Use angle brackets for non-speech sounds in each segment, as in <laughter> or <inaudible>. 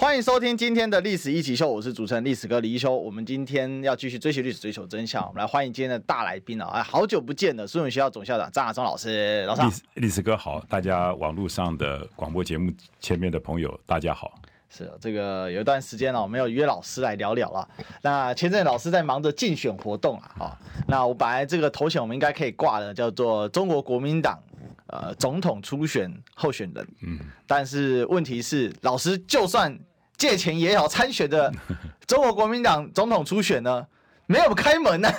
欢迎收听今天的历史一起秀，我是主持人历史哥李一修。我们今天要继续追寻历史，追求真相。我们来欢迎今天的大来宾啊！哎，好久不见了，苏永学校总校长张亚中老师，老师。历史历史哥好，大家网络上的广播节目前面的朋友，大家好。是这个有一段时间了，我们有约老师来聊聊了。那前阵老师在忙着竞选活动啊，啊，那我本来这个头衔我们应该可以挂的，叫做中国国民党呃总统初选候选人。嗯，但是问题是，老师就算。借钱也好参选的 <laughs> 中国国民党总统初选呢，没有开门呢，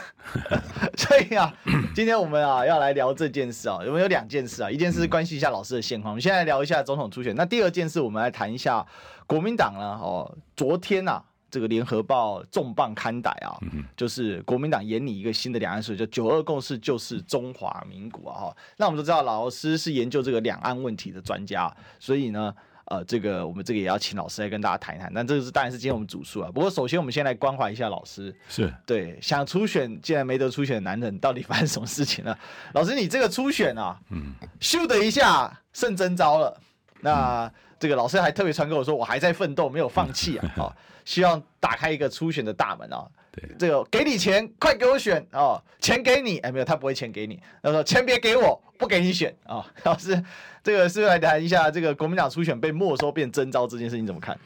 <laughs> 所以啊，今天我们啊要来聊这件事啊，我们有两件事啊，一件事关系一下老师的现况，我们现在聊一下总统初选。那第二件事，我们来谈一下国民党呢，哦，昨天啊，这个联合报重磅刊载啊，就是国民党研拟一个新的两岸事，叫“九二共识就是中华民国”啊，那我们都知道老师是研究这个两岸问题的专家，所以呢。呃，这个我们这个也要请老师来跟大家谈一谈。但这个是当然是今天我们主述啊。不过首先我们先来关怀一下老师，是对想初选，竟然没得初选的男人，到底发生什么事情了？老师，你这个初选啊，嗯，咻的一下剩真招了。那、嗯、这个老师还特别传给我说，我还在奋斗，没有放弃啊。好、哦，希望打开一个初选的大门啊。对，这个给你钱，快给我选哦，钱给你，哎，没有，他不会钱给你。他说钱别给我，不给你选啊、哦。<laughs> 老师。这个是来谈一下这个国民党初选被没收变征召这件事情怎么看？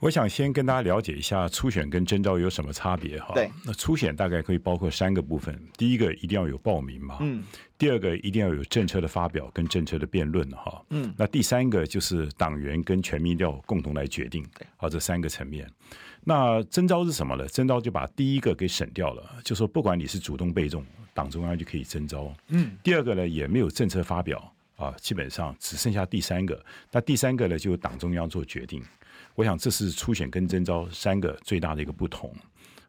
我想先跟大家了解一下初选跟征召有什么差别哈。对，那初选大概可以包括三个部分，第一个一定要有报名嘛，嗯，第二个一定要有政策的发表跟政策的辩论哈，嗯，那第三个就是党员跟全民调共同来决定，好，这三个层面。那征召是什么呢？征召就把第一个给省掉了，就说不管你是主动被动，党中央就可以征召，嗯，第二个呢也没有政策发表。啊，基本上只剩下第三个，那第三个呢，就由党中央做决定。我想这是初选跟征召三个最大的一个不同。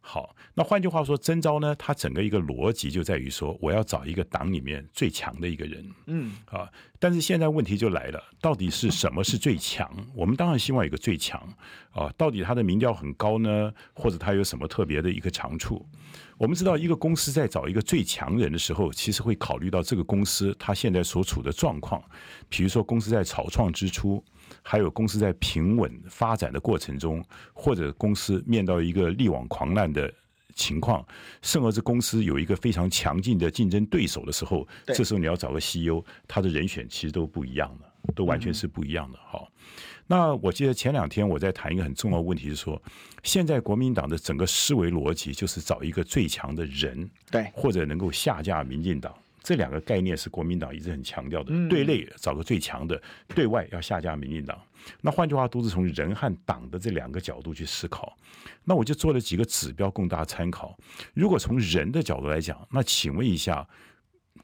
好，那换句话说，征召呢，它整个一个逻辑就在于说，我要找一个党里面最强的一个人。嗯，啊，但是现在问题就来了，到底是什么是最强？我们当然希望有个最强啊，到底他的民调很高呢，或者他有什么特别的一个长处？我们知道，一个公司在找一个最强人的时候，其实会考虑到这个公司它现在所处的状况。比如说，公司在草创之初，还有公司在平稳发展的过程中，或者公司面到一个力挽狂澜的情况，甚至是公司有一个非常强劲的竞争对手的时候，这时候你要找个 CEO，他的人选其实都不一样的，都完全是不一样的。哈。那我记得前两天我在谈一个很重要的问题，是说，现在国民党的整个思维逻辑就是找一个最强的人，对，或者能够下架民进党，这两个概念是国民党一直很强调的。对内找个最强的，对外要下架民进党。那换句话都是从人和党的这两个角度去思考。那我就做了几个指标供大家参考。如果从人的角度来讲，那请问一下，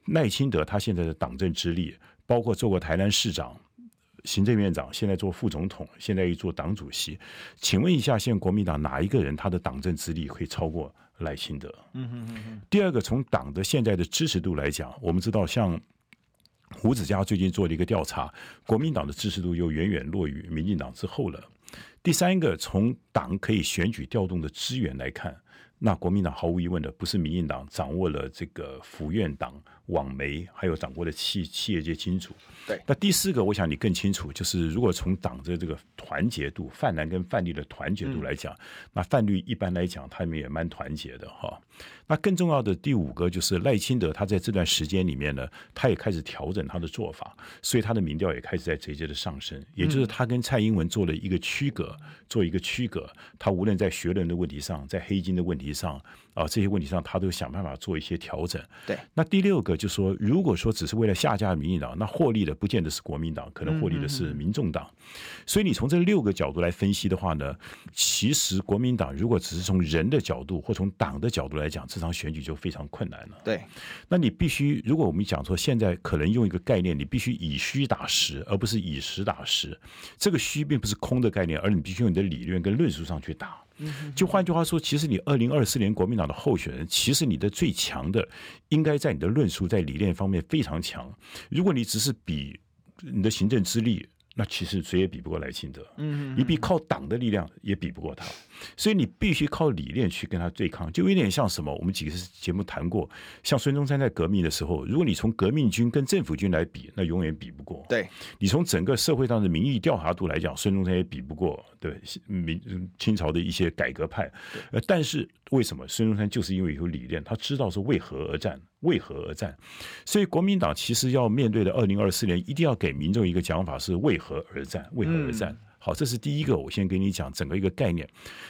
赖清德他现在的党政之力，包括做过台南市长。行政院长现在做副总统，现在又做党主席，请问一下，现在国民党哪一个人他的党政资历会超过赖清德？嗯哼嗯嗯。第二个，从党的现在的支持度来讲，我们知道，像胡子嘉最近做了一个调查，国民党的支持度又远远落于民进党之后了。第三个，从党可以选举调动的资源来看，那国民党毫无疑问的不是民进党掌握了这个府院党。网媒还有掌握的企企业界清楚。对，那第四个，我想你更清楚，就是如果从党的这个团结度，泛蓝跟泛绿的团结度来讲，嗯、那泛绿一般来讲，他们也蛮团结的哈。那更重要的第五个就是赖清德，他在这段时间里面呢，他也开始调整他的做法，所以他的民调也开始在节节的上升。也就是他跟蔡英文做了一个区隔，做一个区隔。他无论在学人的问题上，在黑金的问题上啊，这些问题上，他都想办法做一些调整。对，那第六个。就说，如果说只是为了下架民进党，那获利的不见得是国民党，可能获利的是民众党。所以你从这六个角度来分析的话呢，其实国民党如果只是从人的角度或从党的角度来讲，这场选举就非常困难了。对，那你必须，如果我们讲说现在可能用一个概念，你必须以虚打实，而不是以实打实。这个虚并不是空的概念，而你必须用你的理论跟论述上去打。就换句话说，其实你二零二四年国民党的候选人，其实你的最强的应该在你的论述，在理念方面非常强。如果你只是比你的行政资历。那其实谁也比不过赖清德，嗯，你比靠党的力量也比不过他，所以你必须靠理念去跟他对抗，就有点像什么？我们几个节目谈过，像孙中山在革命的时候，如果你从革命军跟政府军来比，那永远比不过。对，你从整个社会上的民意调查度来讲，孙中山也比不过，对，民清朝的一些改革派。呃，但是为什么孙中山就是因为有理念，他知道是为何而战。为何而战？所以国民党其实要面对的二零二四年，一定要给民众一个讲法是为何而战？为何而战？嗯好，这是第一个，我先跟你讲整个一个概念。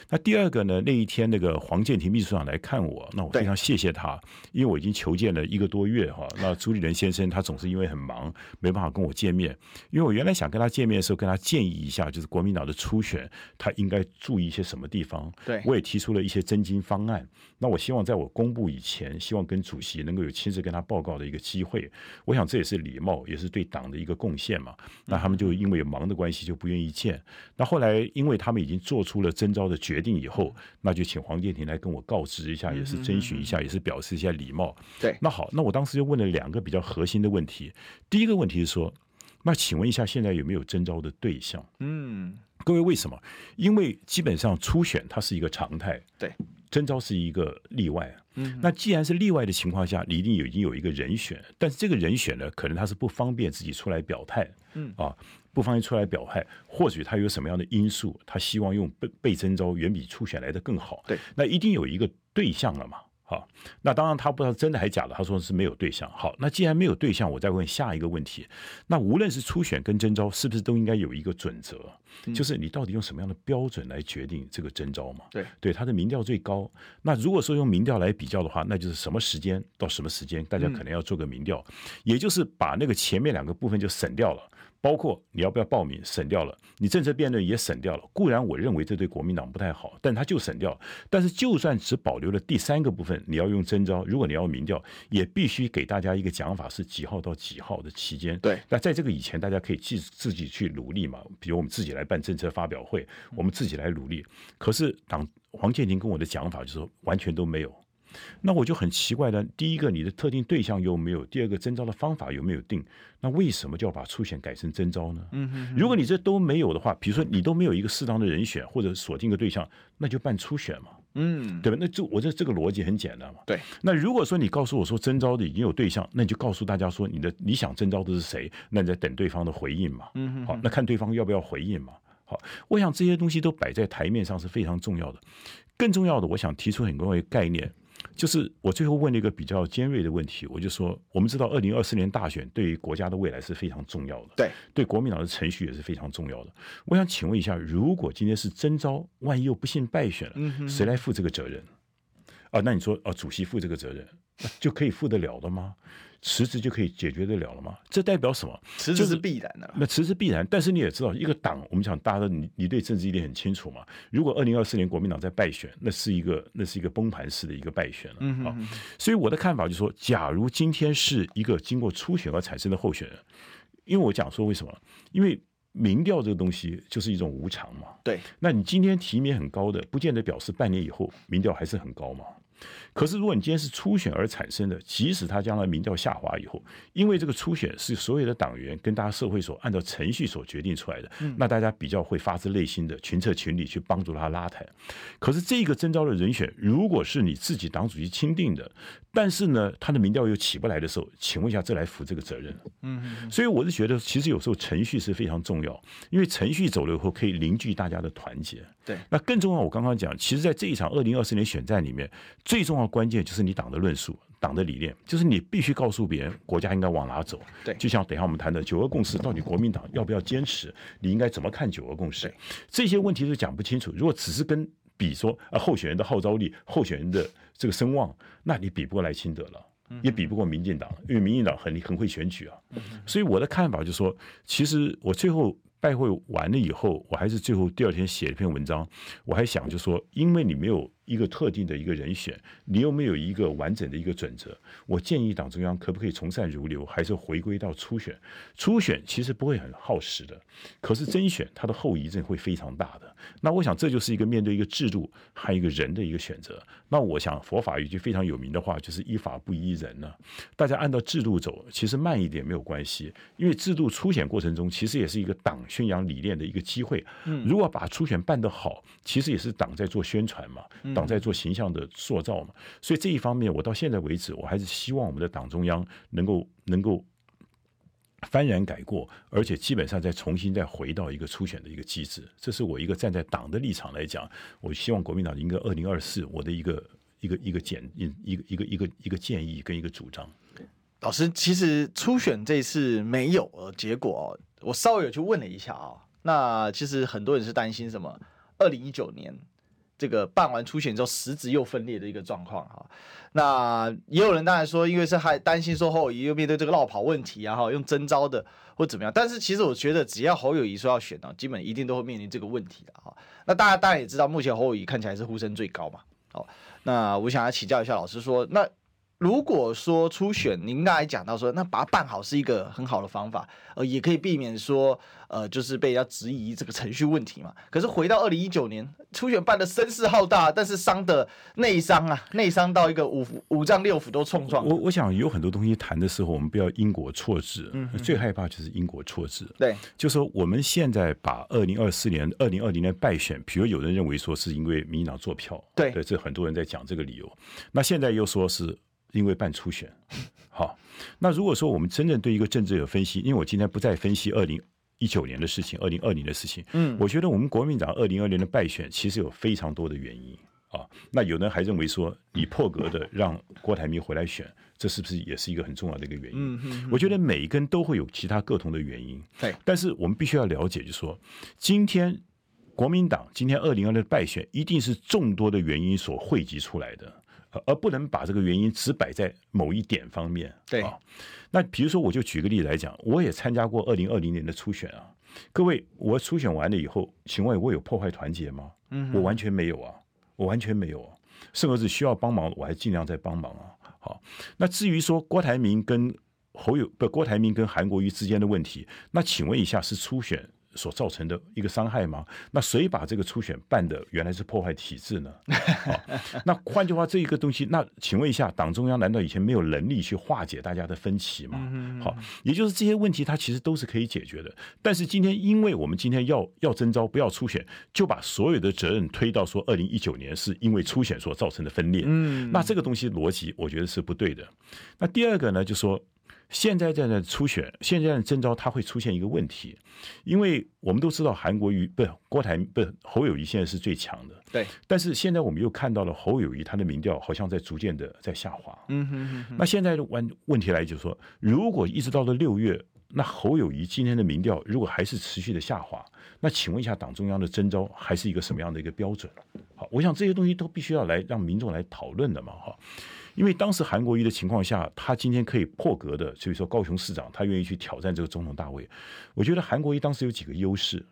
那第二个呢？那一天那个黄建庭秘书长来看我，那我非常谢谢他，因为我已经求见了一个多月哈。那朱立伦先生他总是因为很忙，没办法跟我见面。因为我原来想跟他见面的时候，跟他建议一下，就是国民党的初选，他应该注意一些什么地方。对，我也提出了一些真金方案。那我希望在我公布以前，希望跟主席能够有亲自跟他报告的一个机会。我想这也是礼貌，也是对党的一个贡献嘛。那他们就因为忙的关系，就不愿意见。那后来，因为他们已经做出了征召的决定以后，那就请黄建庭来跟我告知一下，也是征询一下，也是表示一下礼貌。对，那好，那我当时就问了两个比较核心的问题。第一个问题是说，那请问一下，现在有没有征召的对象？嗯，各位为什么？因为基本上初选它是一个常态，对，征召是一个例外。嗯，那既然是例外的情况下，你一定有已经有一个人选，但是这个人选呢，可能他是不方便自己出来表态。嗯啊。不方便出来表态，或许他有什么样的因素，他希望用被被征召远比初选来的更好。对，那一定有一个对象了嘛？好，那当然他不知道真的还假的，他说是没有对象。好，那既然没有对象，我再问下一个问题：那无论是初选跟征招，是不是都应该有一个准则？嗯、就是你到底用什么样的标准来决定这个征招嘛？对，对，他的民调最高。那如果说用民调来比较的话，那就是什么时间到什么时间，大家可能要做个民调，嗯、也就是把那个前面两个部分就省掉了。包括你要不要报名，省掉了；你政策辩论也省掉了。固然我认为这对国民党不太好，但他就省掉。但是就算只保留了第三个部分，你要用征召，如果你要民调，也必须给大家一个讲法，是几号到几号的期间。对，那在这个以前，大家可以自自己去努力嘛。比如我们自己来办政策发表会，我们自己来努力。可是党黄建庭跟我的讲法就是说，完全都没有。那我就很奇怪的，第一个你的特定对象有没有？第二个征招的方法有没有定？那为什么就要把初选改成征招呢？嗯哼，如果你这都没有的话，比如说你都没有一个适当的人选或者锁定个对象，那就办初选嘛。嗯，对吧？那就我这这个逻辑很简单嘛。对。那如果说你告诉我说征招的已经有对象，那你就告诉大家说你的你想征招的是谁？那你在等对方的回应嘛。嗯哼。好，那看对方要不要回应嘛。好，我想这些东西都摆在台面上是非常重要的。更重要的，我想提出很多概念。就是我最后问了一个比较尖锐的问题，我就说，我们知道二零二四年大选对于国家的未来是非常重要的，对，对国民党的程序也是非常重要的。我想请问一下，如果今天是征召，万一又不幸败选了，谁来负这个责任？啊，那你说啊，主席负这个责任，就可以负得了的吗？辞职就可以解决得了了吗？这代表什么？辞职是必然的。就是、那辞职必然，但是你也知道，一个党，我们想大家都你你对政治一定很清楚嘛。如果二零二四年国民党在败选，那是一个那是一个崩盘式的一个败选了。嗯哼哼。所以我的看法就是说，假如今天是一个经过初选而产生的候选人，因为我讲说为什么？因为民调这个东西就是一种无常嘛。对。那你今天提名很高的，不见得表示半年以后民调还是很高嘛。可是，如果你今天是初选而产生的，即使他将来民调下滑以后，因为这个初选是所有的党员跟大家社会所按照程序所决定出来的，那大家比较会发自内心的群策群力去帮助他拉抬。可是这个征召的人选，如果是你自己党主席钦定的，但是呢，他的民调又起不来的时候，请问一下，这来负这个责任？嗯，所以我是觉得，其实有时候程序是非常重要，因为程序走了以后，可以凝聚大家的团结。对，那更重要，我刚刚讲，其实在这一场二零二四年选战里面，最重要的关键就是你党的论述、党的理念，就是你必须告诉别人国家应该往哪走。对，就像等一下我们谈的九二共识，到底国民党要不要坚持？你应该怎么看九二共识？这些问题都讲不清楚。如果只是跟比说啊候选人的号召力、候选人的这个声望，那你比不过赖清德了，也比不过民进党，因为民进党很很会选举啊。所以我的看法就是说，其实我最后。拜会完了以后，我还是最后第二天写了一篇文章。我还想就说，因为你没有一个特定的一个人选，你有没有一个完整的一个准则？我建议党中央可不可以从善如流，还是回归到初选？初选其实不会很耗时的，可是甄选它的后遗症会非常大的。那我想这就是一个面对一个制度还有一个人的一个选择。那我想佛法有一句非常有名的话，就是依法不依人呢。大家按照制度走，其实慢一点没有关系，因为制度初选过程中其实也是一个党宣扬理念的一个机会。如果把初选办得好，其实也是党在做宣传嘛，党在做形象的塑造嘛。所以这一方面，我到现在为止，我还是希望我们的党中央能够能够。幡然改过，而且基本上再重新再回到一个初选的一个机制，这是我一个站在党的立场来讲，我希望国民党应该二零二四我的一个一个一个建一一个一个一个一个建议跟一个主张。老师，其实初选这次没有结果，我稍微有去问了一下啊，那其实很多人是担心什么？二零一九年。这个办完初选之后，实质又分裂的一个状况哈，那也有人当然说，因为是还担心说侯友谊又面对这个落跑问题啊哈，用征招的或怎么样，但是其实我觉得只要侯友谊说要选呢，基本一定都会面临这个问题的哈。那大家当然也知道，目前侯友谊看起来是呼声最高嘛，好，那我想要请教一下老师说，那。如果说初选，您刚才讲到说，那把它办好是一个很好的方法，呃，也可以避免说，呃，就是被人家质疑这个程序问题嘛。可是回到二零一九年，初选办的声势浩大，但是伤的内伤啊，内伤到一个五五脏六腑都冲撞。我我想有很多东西谈的时候，我们不要因果错置，嗯，最害怕就是因果错置。对，就说我们现在把二零二四年、二零二零年败选，比如有人认为说是因为民进党做票，对，对，这很多人在讲这个理由。那现在又说是。因为办初选，好，那如果说我们真正对一个政治有分析，因为我今天不再分析二零一九年的事情，二零二零的事情，嗯，我觉得我们国民党二零二零的败选其实有非常多的原因啊。那有人还认为说，你破格的让郭台铭回来选，这是不是也是一个很重要的一个原因？嗯嗯，我觉得每一个人都会有其他各同的原因，对。但是我们必须要了解，就是说，今天国民党今天二零二零的败选，一定是众多的原因所汇集出来的。而不能把这个原因只摆在某一点方面。对啊，那比如说，我就举个例子来讲，我也参加过二零二零年的初选啊。各位，我初选完了以后，请问我有破坏团结吗？嗯，我完全没有啊，我完全没有啊。甚至需要帮忙，我还尽量在帮忙啊。好，那至于说郭台铭跟侯友不，郭台铭跟韩国瑜之间的问题，那请问一下，是初选所造成的一个伤害吗？那谁把这个初选办的原来是破坏体制呢？<laughs> 那换句话，这一个东西，那请问一下，党中央难道以前没有能力去化解大家的分歧吗？好，也就是这些问题，它其实都是可以解决的。但是今天，因为我们今天要要征召，不要初选，就把所有的责任推到说，二零一九年是因为初选所造成的分裂。嗯，那这个东西逻辑，我觉得是不对的。那第二个呢，就说。现在在那初选，现在的征召，它会出现一个问题，因为我们都知道韩国瑜不是郭台不是侯友谊现在是最强的，对。但是现在我们又看到了侯友谊他的民调好像在逐渐的在下滑，嗯哼哼。那现在的问问题来就是说，如果一直到了六月，那侯友谊今天的民调如果还是持续的下滑，那请问一下党中央的征召还是一个什么样的一个标准？好，我想这些东西都必须要来让民众来讨论的嘛，哈。因为当时韩国瑜的情况下，他今天可以破格的，所以说高雄市长他愿意去挑战这个总统大位。我觉得韩国瑜当时有几个优势，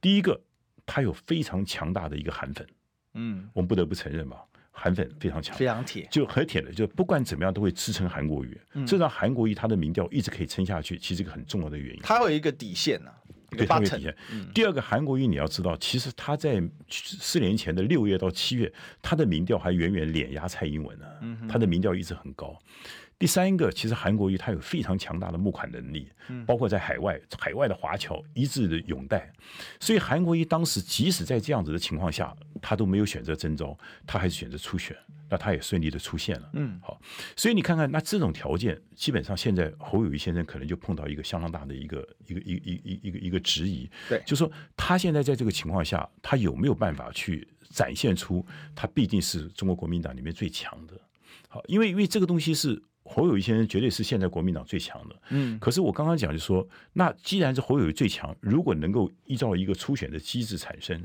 第一个，他有非常强大的一个韩粉，嗯，我们不得不承认吧，韩粉非常强，非常铁，就很铁的，就不管怎么样都会支撑韩国瑜，这让韩国瑜他的民调一直可以撑下去，其实一个很重要的原因。他有一个底线呢、啊。对，他有底线。第二个，韩国瑜你要知道，其实他在四年前的六月到七月，他的民调还远远碾压蔡英文呢。他的民调一直很高。第三个，其实韩国瑜他有非常强大的募款能力，包括在海外，海外的华侨一致的拥戴，所以韩国瑜当时即使在这样子的情况下，他都没有选择征召，他还是选择初选，那他也顺利的出现了。嗯，好，所以你看看，那这种条件，基本上现在侯友谊先生可能就碰到一个相当大的一个一个一一一一个一个质疑，对，就是说他现在在这个情况下，他有没有办法去展现出他毕竟是中国国民党里面最强的？好，因为因为这个东西是。侯友谊先生绝对是现在国民党最强的，嗯，可是我刚刚讲就说，那既然是侯友谊最强，如果能够依照一个初选的机制产生，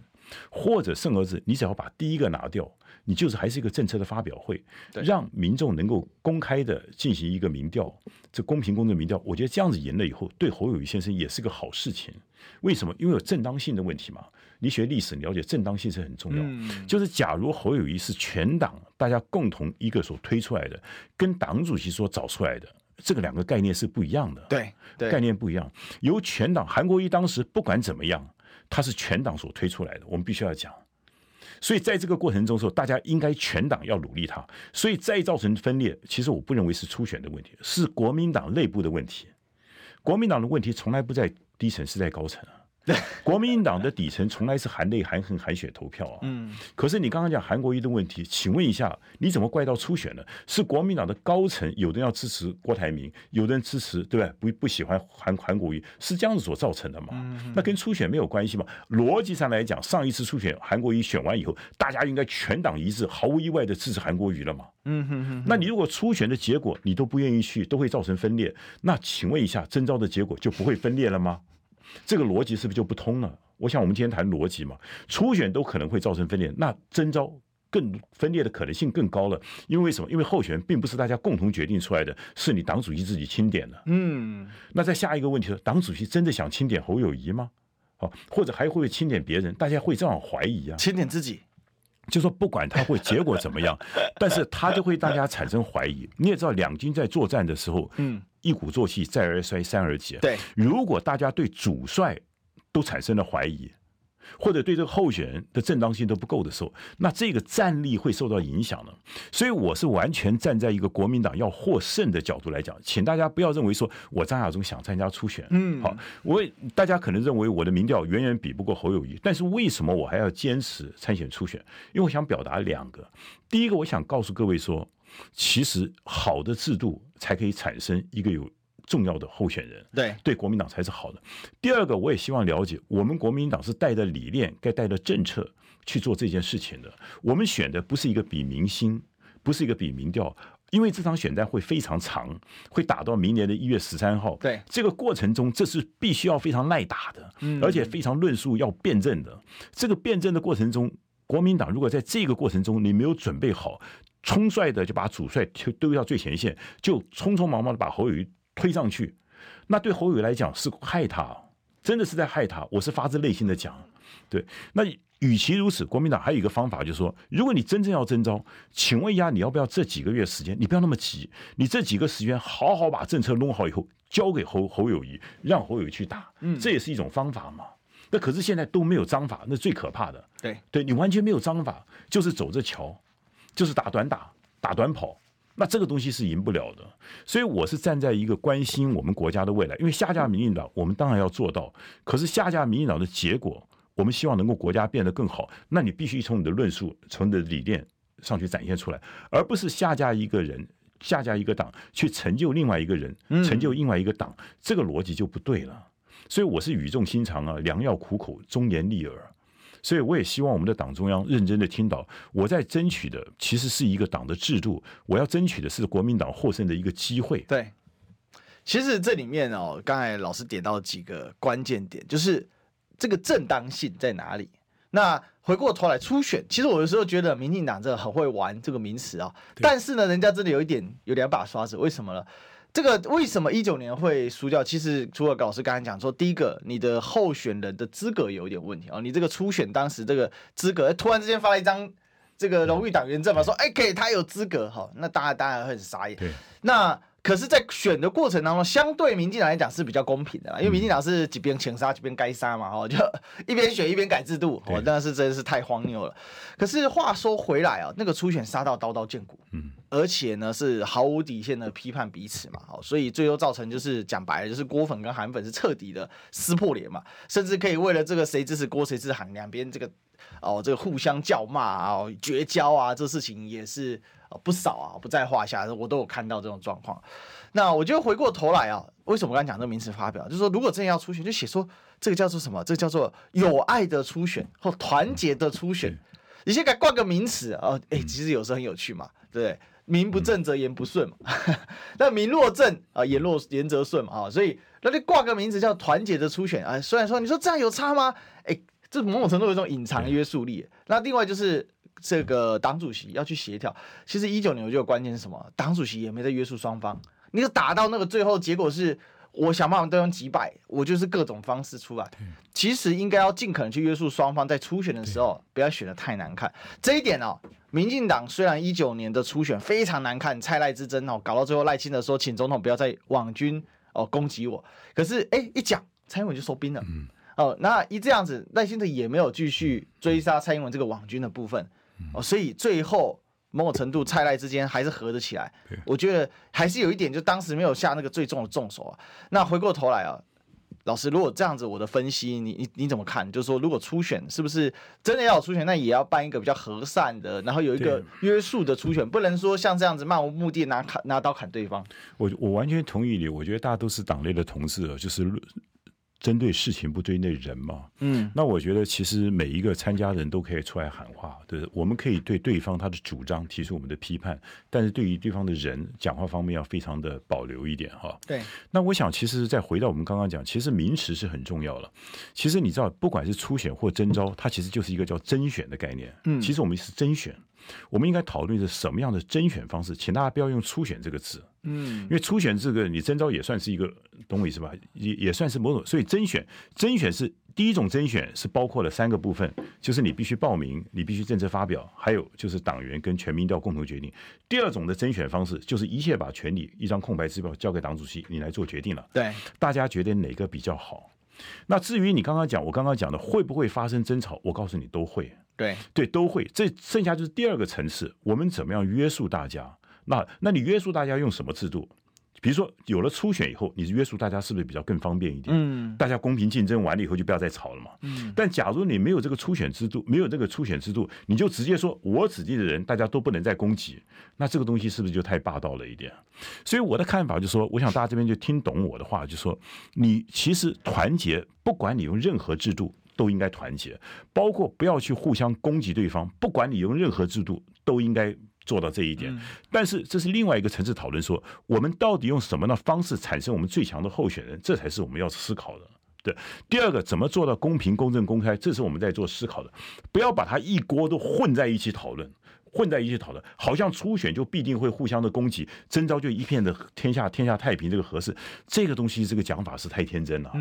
或者甚而至，你只要把第一个拿掉，你就是还是一个政策的发表会，让民众能够公开的进行一个民调，这公平公正民调，我觉得这样子赢了以后，对侯友谊先生也是个好事情。为什么？因为有正当性的问题嘛。你学历史，了解正当性是很重要。嗯、就是假如侯友谊是全党大家共同一个所推出来的，跟党主席所找出来的，这个两个概念是不一样的。对，对概念不一样。由全党，韩国瑜当时不管怎么样，他是全党所推出来的，我们必须要讲。所以在这个过程中的时候，大家应该全党要努力他。所以再造成分裂，其实我不认为是初选的问题，是国民党内部的问题。国民党的问题从来不在低层，是在高层啊。<laughs> 国民党的底层从来是含泪含恨含血投票啊。嗯。可是你刚刚讲韩国瑜的问题，请问一下，你怎么怪到初选呢？是国民党的高层有的人要支持郭台铭，有的人支持，对不对？不不喜欢韩韩国瑜，是这样子所造成的嘛？嗯。那跟初选没有关系嘛？逻辑上来讲，上一次初选韩国瑜选完以后，大家应该全党一致，毫无意外的支持韩国瑜了嘛？嗯哼哼。那你如果初选的结果你都不愿意去，都会造成分裂，那请问一下，征召的结果就不会分裂了吗？这个逻辑是不是就不通了？我想我们今天谈逻辑嘛，初选都可能会造成分裂，那征召更分裂的可能性更高了。因为什么？因为候选人并不是大家共同决定出来的，是你党主席自己钦点的。嗯，那再下一个问题是，党主席真的想钦点侯友谊吗？哦，或者还会不会钦点别人？大家会这样怀疑啊？钦点自己，就说不管他会结果怎么样，<laughs> 但是他就会大家产生怀疑。你也知道，两军在作战的时候，嗯。一鼓作气，再而衰，三而竭。对，如果大家对主帅都产生了怀疑，或者对这个候选人的正当性都不够的时候，那这个战力会受到影响呢。所以我是完全站在一个国民党要获胜的角度来讲，请大家不要认为说我张亚中想参加初选。嗯，好，我大家可能认为我的民调远远比不过侯友谊，但是为什么我还要坚持参选初选？因为我想表达两个。第一个，我想告诉各位说。其实好的制度才可以产生一个有重要的候选人，对对，国民党才是好的。第二个，我也希望了解，我们国民党是带着理念、该带的政策去做这件事情的。我们选的不是一个比明星，不是一个比民调，因为这场选战会非常长，会打到明年的一月十三号。对这个过程中，这是必须要非常耐打的，而且非常论述要辩证的。这个辩证的过程中，国民党如果在这个过程中你没有准备好。冲帅的就把主帅推丢到最前线，就匆匆忙忙的把侯友谊推上去，那对侯友谊来讲是害他，真的是在害他。我是发自内心的讲，对。那与其如此，国民党还有一个方法，就是说，如果你真正要征召，请问一下，你要不要这几个月时间？你不要那么急，你这几个时间好好把政策弄好以后，交给侯侯友谊，让侯友谊去打，嗯，这也是一种方法嘛。那可是现在都没有章法，那最可怕的，对，对你完全没有章法，就是走着瞧。就是打短打，打短跑，那这个东西是赢不了的。所以我是站在一个关心我们国家的未来，因为下架民进党，我们当然要做到。可是下架民进党的结果，我们希望能够国家变得更好，那你必须从你的论述、从你的理念上去展现出来，而不是下架一个人、下架一个党去成就另外一个人、成就另外一个党，这个逻辑就不对了。所以我是语重心长啊，良药苦口，忠言逆耳。所以我也希望我们的党中央认真的听到，我在争取的其实是一个党的制度，我要争取的是国民党获胜的一个机会。对，其实这里面哦，刚才老师点到几个关键点，就是这个正当性在哪里？那回过头来初选，其实我有时候觉得民进党真的很会玩这个名词啊，但是呢，人家真的有一点有两把刷子，为什么呢？这个为什么一九年会输掉？其实除了老师刚才讲说，第一个你的候选人的资格有一点问题啊，你这个初选当时这个资格突然之间发了一张这个荣誉党员证嘛，说哎给他有资格哈，那大家当然会很傻眼。那可是，在选的过程当中，相对民进党来讲是比较公平的啦，因为民进党是几边请杀几边该杀嘛，哈，就 <laughs> 一边选一边改制度，哦，但是真的是太荒谬了。可是话说回来啊，那个初选杀到刀刀见骨，嗯，而且呢是毫无底线的批判彼此嘛，好，所以最后造成就是讲白了，就是郭粉跟韩粉是彻底的撕破脸嘛，甚至可以为了这个谁支持郭谁支持韩，两边这个哦这个互相叫骂啊、绝交啊，这事情也是。不少啊，不在话下，我都有看到这种状况。那我就回过头来啊，为什么刚才讲这个名词发表？就是说，如果真的要初选，就写说这个叫做什么？这个叫做有爱的初选或团结的初选。你先给冠个名词啊，哎，其实有时候很有趣嘛，对不对？名不正则言不顺嘛。<laughs> 那名若正啊，言若言则顺嘛啊，所以那就挂个名字叫团结的初选啊。虽然说你说这样有差吗？哎，这某种程度有一种隐藏约束力。那另外就是。这个党主席要去协调，其实一九年我觉得关键是什么？党主席也没在约束双方，你就打到那个最后结果是我想办法都用几百，我就是各种方式出来。其实应该要尽可能去约束双方，在初选的时候不要选得太难看。这一点哦，民进党虽然一九年的初选非常难看，蔡赖之争哦，搞到最后赖清德说，请总统不要再网军哦攻击我。可是哎，一讲蔡英文就收兵了。嗯。哦，那一这样子，赖清德也没有继续追杀蔡英文这个网军的部分。哦，所以最后。某种程度，蔡赖之间还是合得起来。我觉得还是有一点，就当时没有下那个最重的重手啊。那回过头来啊，老师，如果这样子，我的分析，你你你怎么看？就是说，如果初选是不是真的要有初选，那也要办一个比较和善的，然后有一个约束的初选，不能说像这样子漫无目的拿砍拿刀砍对方。我我完全同意你，我觉得大家都是党内的同志，就是。针对事情不针对人嘛，嗯，那我觉得其实每一个参加人都可以出来喊话，对，我们可以对对方他的主张提出我们的批判，但是对于对方的人讲话方面要非常的保留一点哈。对，那我想其实再回到我们刚刚讲，其实名词是很重要了。其实你知道，不管是初选或征招，它其实就是一个叫甄选的概念。嗯，其实我们是甄选。我们应该讨论的是什么样的甄选方式，请大家不要用初选这个词，嗯，因为初选这个你征召也算是一个，懂我意思吧？也也算是某种，所以甄选，甄选是第一种甄选是包括了三个部分，就是你必须报名，你必须政策发表，还有就是党员跟全民调共同决定。第二种的甄选方式就是一切把权力一张空白支票交给党主席，你来做决定了。对，大家觉得哪个比较好？那至于你刚刚讲，我刚刚讲的会不会发生争吵？我告诉你都会。对对，都会。这剩下就是第二个层次，我们怎么样约束大家？那那你约束大家用什么制度？比如说有了初选以后，你约束大家是不是比较更方便一点？嗯，大家公平竞争完了以后就不要再吵了嘛。嗯，但假如你没有这个初选制度，没有这个初选制度，你就直接说我指定的人大家都不能再攻击，那这个东西是不是就太霸道了一点？所以我的看法就是说，我想大家这边就听懂我的话，就是说你其实团结，不管你用任何制度。都应该团结，包括不要去互相攻击对方。不管你用任何制度，都应该做到这一点。但是这是另外一个层次讨论，说我们到底用什么样的方式产生我们最强的候选人，这才是我们要思考的。对，第二个怎么做到公平、公正、公开，这是我们在做思考的。不要把它一锅都混在一起讨论。混在一起讨论，好像初选就必定会互相的攻击，征召就一片的天下天下太平，这个合适？这个东西这个讲法是太天真了。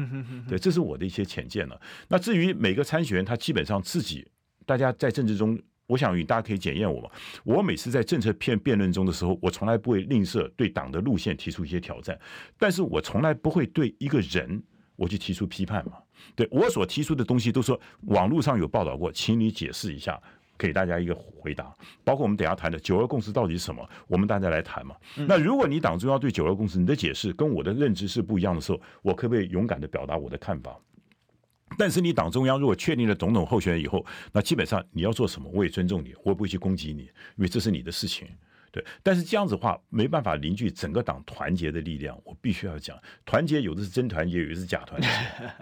对，这是我的一些浅见了。那至于每个参选人，他基本上自己，大家在政治中，我想与大家可以检验我嘛。我每次在政策片辩论中的时候，我从来不会吝啬对党的路线提出一些挑战，但是我从来不会对一个人我去提出批判嘛。对我所提出的东西，都说网络上有报道过，请你解释一下。给大家一个回答，包括我们等下谈的九二共识到底是什么，我们大家来谈嘛。那如果你党中央对九二共识你的解释跟我的认知是不一样的时候，我可不可以勇敢的表达我的看法？但是你党中央如果确定了总统候选人以后，那基本上你要做什么，我也尊重你，我不会去攻击你，因为这是你的事情。对，但是这样子的话没办法凝聚整个党团结的力量。我必须要讲，团结有的是真团结，有的是假团结。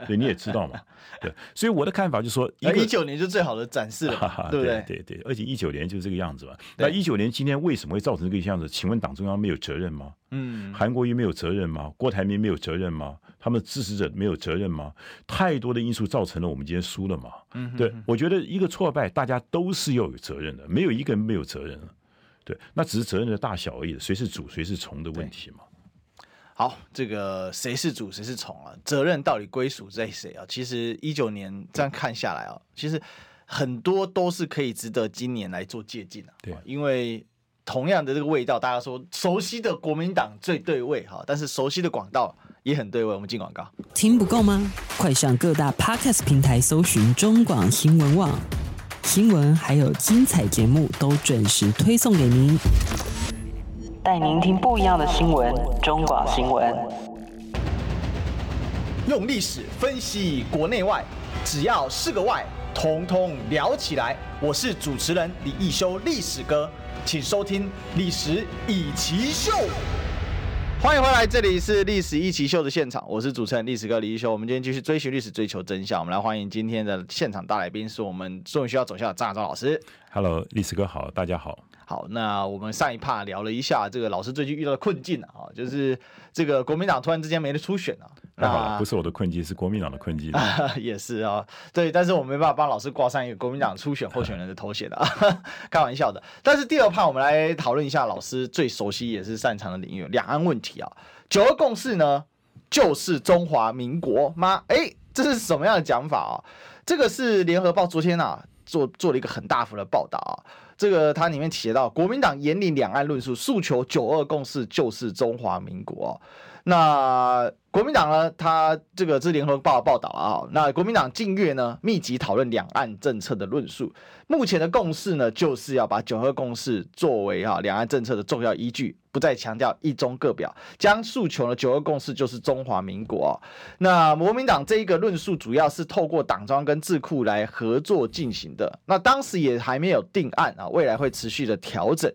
对，你也知道嘛。对，所以我的看法就是说，一九年就最好的展示了，对不对？对对，而且一九年就是这个样子嘛。那一九年今天为什么会造成这个样子？请问党中央没有责任吗？嗯，韩国瑜没有责任吗？郭台铭没有责任吗？他们支持者没有责任吗？太多的因素造成了我们今天输了嘛。嗯，对，我觉得一个挫败，大家都是要有责任的，没有一个人没有责任。对，那只是责任的大小而已，谁是主谁是从的问题嘛。好，这个谁是主谁是从啊？责任到底归属在谁啊？其实一九年这样看下来啊，其实很多都是可以值得今年来做借鉴的。对，因为同样的这个味道，大家说熟悉的国民党最对味哈，但是熟悉的广道也很对味。我们进广告，听不够吗？快上各大 Podcast 平台搜寻中广新闻网。新闻还有精彩节目都准时推送给您，带您听不一样的新闻。中广新闻用历史分析国内外，只要是个“外”，统统聊起来。我是主持人李一修，历史哥，请收听《历史以奇秀》。欢迎回来，这里是历史一奇秀的现场，我是主持人历史哥李一修。我们今天继续追寻历史，追求真相。我们来欢迎今天的现场大来宾，是我们中文学校走校的张亚洲老师。Hello，历史哥好，大家好。好，那我们上一趴聊了一下这个老师最近遇到的困境啊，就是这个国民党突然之间没得初选了。那好了，不是我的困境，是国民党的困境。<laughs> 也是啊，对，但是我没办法帮老师挂上一个国民党初选候选人的头衔的，<laughs> 开玩笑的。但是第二趴，我们来讨论一下老师最熟悉也是擅长的领域——两岸问题啊。九二共识呢？就是中华民国吗？哎，这是什么样的讲法啊？这个是联合报昨天啊做做了一个很大幅的报道啊。这个它里面写到，国民党严领两岸论述，诉求九二共识就是中华民国啊。那国民党呢？他这个是联合报的报道啊。那国民党近月呢，密集讨论两岸政策的论述。目前的共识呢，就是要把九二共识作为啊两岸政策的重要依据，不再强调一中各表，将诉求呢九二共识就是中华民国。那国民党这一个论述主要是透过党章跟智库来合作进行的。那当时也还没有定案啊，未来会持续的调整。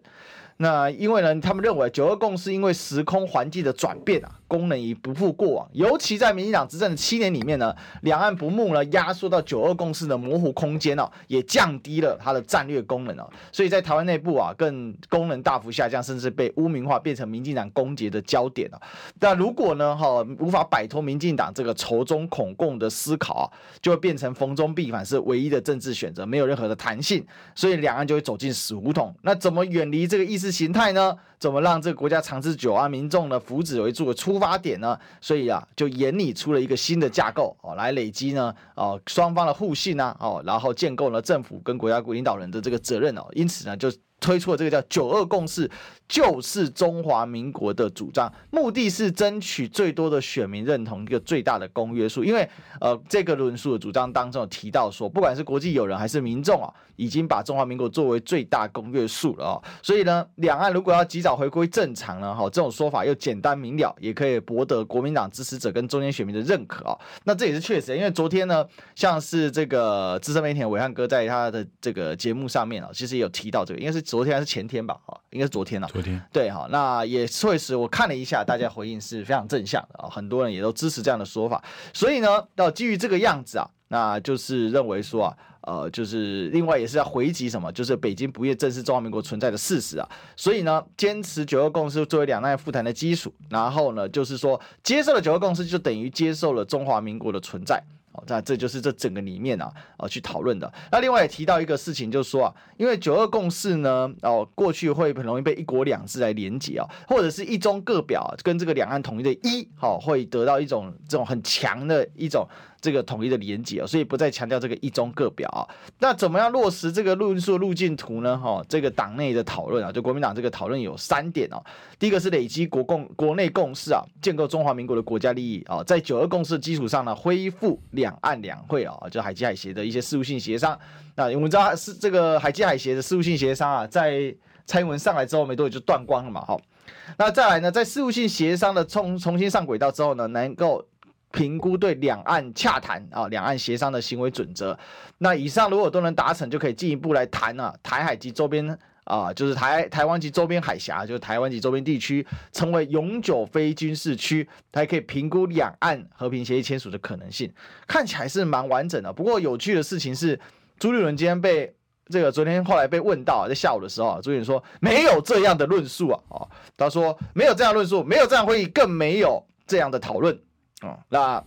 那因为呢，他们认为九二共识因为时空环境的转变啊，功能已不复过往。尤其在民进党执政的七年里面呢，两岸不睦呢，压缩到九二共识的模糊空间哦，也降低了它的战略功能哦。所以在台湾内部啊，更功能大幅下降，甚至被污名化，变成民进党攻击的焦点哦。那如果呢，哈，无法摆脱民进党这个仇中恐共的思考啊，就会变成逢中必反，是唯一的政治选择，没有任何的弹性。所以两岸就会走进死胡同。那怎么远离这个意识形态呢？怎么让这个国家长治久安、民众的福祉为主的出发点呢？所以啊，就研拟出了一个新的架构哦，来累积呢哦双方的互信啊哦，然后建构了政府跟国家领导人的这个责任哦。因此呢，就推出了这个叫“九二共识”。就是中华民国的主张，目的是争取最多的选民认同，一个最大的公约数。因为呃，这个论述的主张当中有提到说，不管是国际友人还是民众啊，已经把中华民国作为最大公约数了啊。所以呢，两岸如果要及早回归正常呢，哈，这种说法又简单明了，也可以博得国民党支持者跟中间选民的认可啊。那这也是确实，因为昨天呢，像是这个资深媒体伟汉哥在他的这个节目上面啊，其实也有提到这个，应该是昨天还是前天吧？哈，应该是昨天了。对哈，那也确实，我看了一下，大家回应是非常正向的啊，很多人也都支持这样的说法。所以呢，要基于这个样子啊，那就是认为说啊，呃，就是另外也是要回击什么，就是北京不愿正视中华民国存在的事实啊。所以呢，坚持九二共识作为两岸复谈的基础，然后呢，就是说接受了九二共识，就等于接受了中华民国的存在。那这就是这整个里面啊，啊去讨论的。那另外也提到一个事情，就是说啊，因为九二共识呢，哦，过去会很容易被一国两制来连接啊，或者是一中各表跟这个两岸统一的一，好，会得到一种这种很强的一种。这个统一的连结啊，所以不再强调这个一中各表啊。那怎么样落实这个论述路径图呢？哈，这个党内的讨论啊，就国民党这个讨论有三点哦。第一个是累积国共国内共识啊，建构中华民国的国家利益啊，在九二共识基础上呢，恢复两岸两会啊，就海基海协的一些事务性协商。那我们知道是这个海基海协的事务性协商啊，在蔡英文上来之后没多久就断光了嘛。哈，那再来呢，在事务性协商的重重新上轨道之后呢，能够。评估对两岸洽谈啊，两岸协商的行为准则。那以上如果都能达成，就可以进一步来谈啊，台海及周边啊，就是台台湾及周边海峡，就是台湾及周边地区成为永久非军事区，还可以评估两岸和平协议签署的可能性。看起来是蛮完整的。不过有趣的事情是，朱立伦今天被这个昨天后来被问到，在下午的时候，朱立伦说没有这样的论述啊，啊，他说没有这样论述，没有这样会议，更没有这样的讨论。哦，那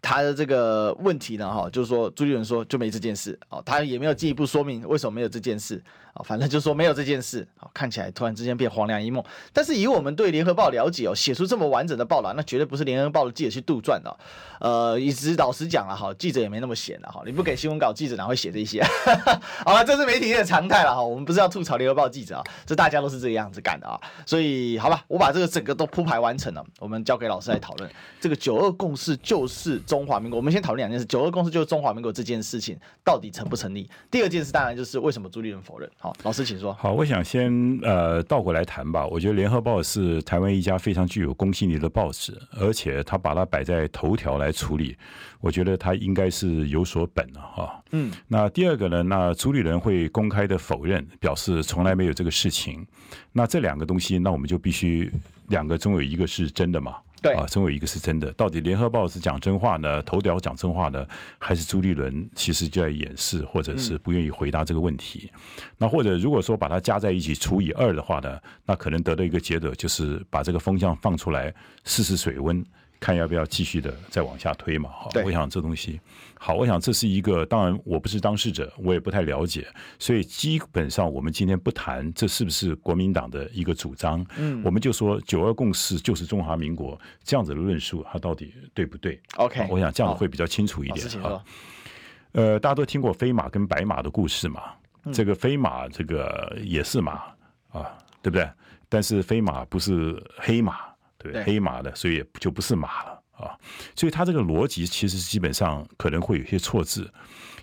他的这个问题呢，哈，就是说朱立伦说就没这件事，哦，他也没有进一步说明为什么没有这件事。啊，反正就说没有这件事，啊，看起来突然之间变黄粱一梦。但是以我们对联合报了解哦，写出这么完整的报道，那绝对不是联合报的记者去杜撰的。呃，一直老实讲了哈，记者也没那么闲了哈，你不给新闻稿，记者哪会写这些？<laughs> 好了，这是媒体的常态了哈。我们不是要吐槽联合报记者啊，这大家都是这个样子干的啊。所以好吧，我把这个整个都铺排完成了，我们交给老师来讨论。这个九二共识就是中华民国，我们先讨论两件事：九二共识就是中华民国这件事情到底成不成立？第二件事当然就是为什么朱立伦否认。好，老师请说。好，我想先呃倒过来谈吧。我觉得《联合报》是台湾一家非常具有公信力的报纸，而且他把它摆在头条来处理，我觉得他应该是有所本了哈。嗯。那第二个呢？那朱立伦会公开的否认，表示从来没有这个事情。那这两个东西，那我们就必须两个中有一个是真的嘛？对啊，总有一个是真的。到底联合报是讲真话呢？头条讲真话呢？还是朱立伦其实就在掩饰，或者是不愿意回答这个问题？嗯、那或者如果说把它加在一起除以二的话呢？那可能得到一个结果，就是把这个风向放出来试试水温。看要不要继续的再往下推嘛。哈，我想这东西好，我想这是一个，当然我不是当事者，我也不太了解，所以基本上我们今天不谈这是不是国民党的一个主张，嗯，我们就说九二共识就是中华民国这样子的论述，它到底对不对？OK，我想这样子会比较清楚一点啊。呃，大家都听过飞马跟白马的故事嘛？这个飞马，这个也是马啊，对不对？但是飞马不是黑马，对，对黑马的，所以就不是马了啊。所以他这个逻辑其实基本上可能会有些错字，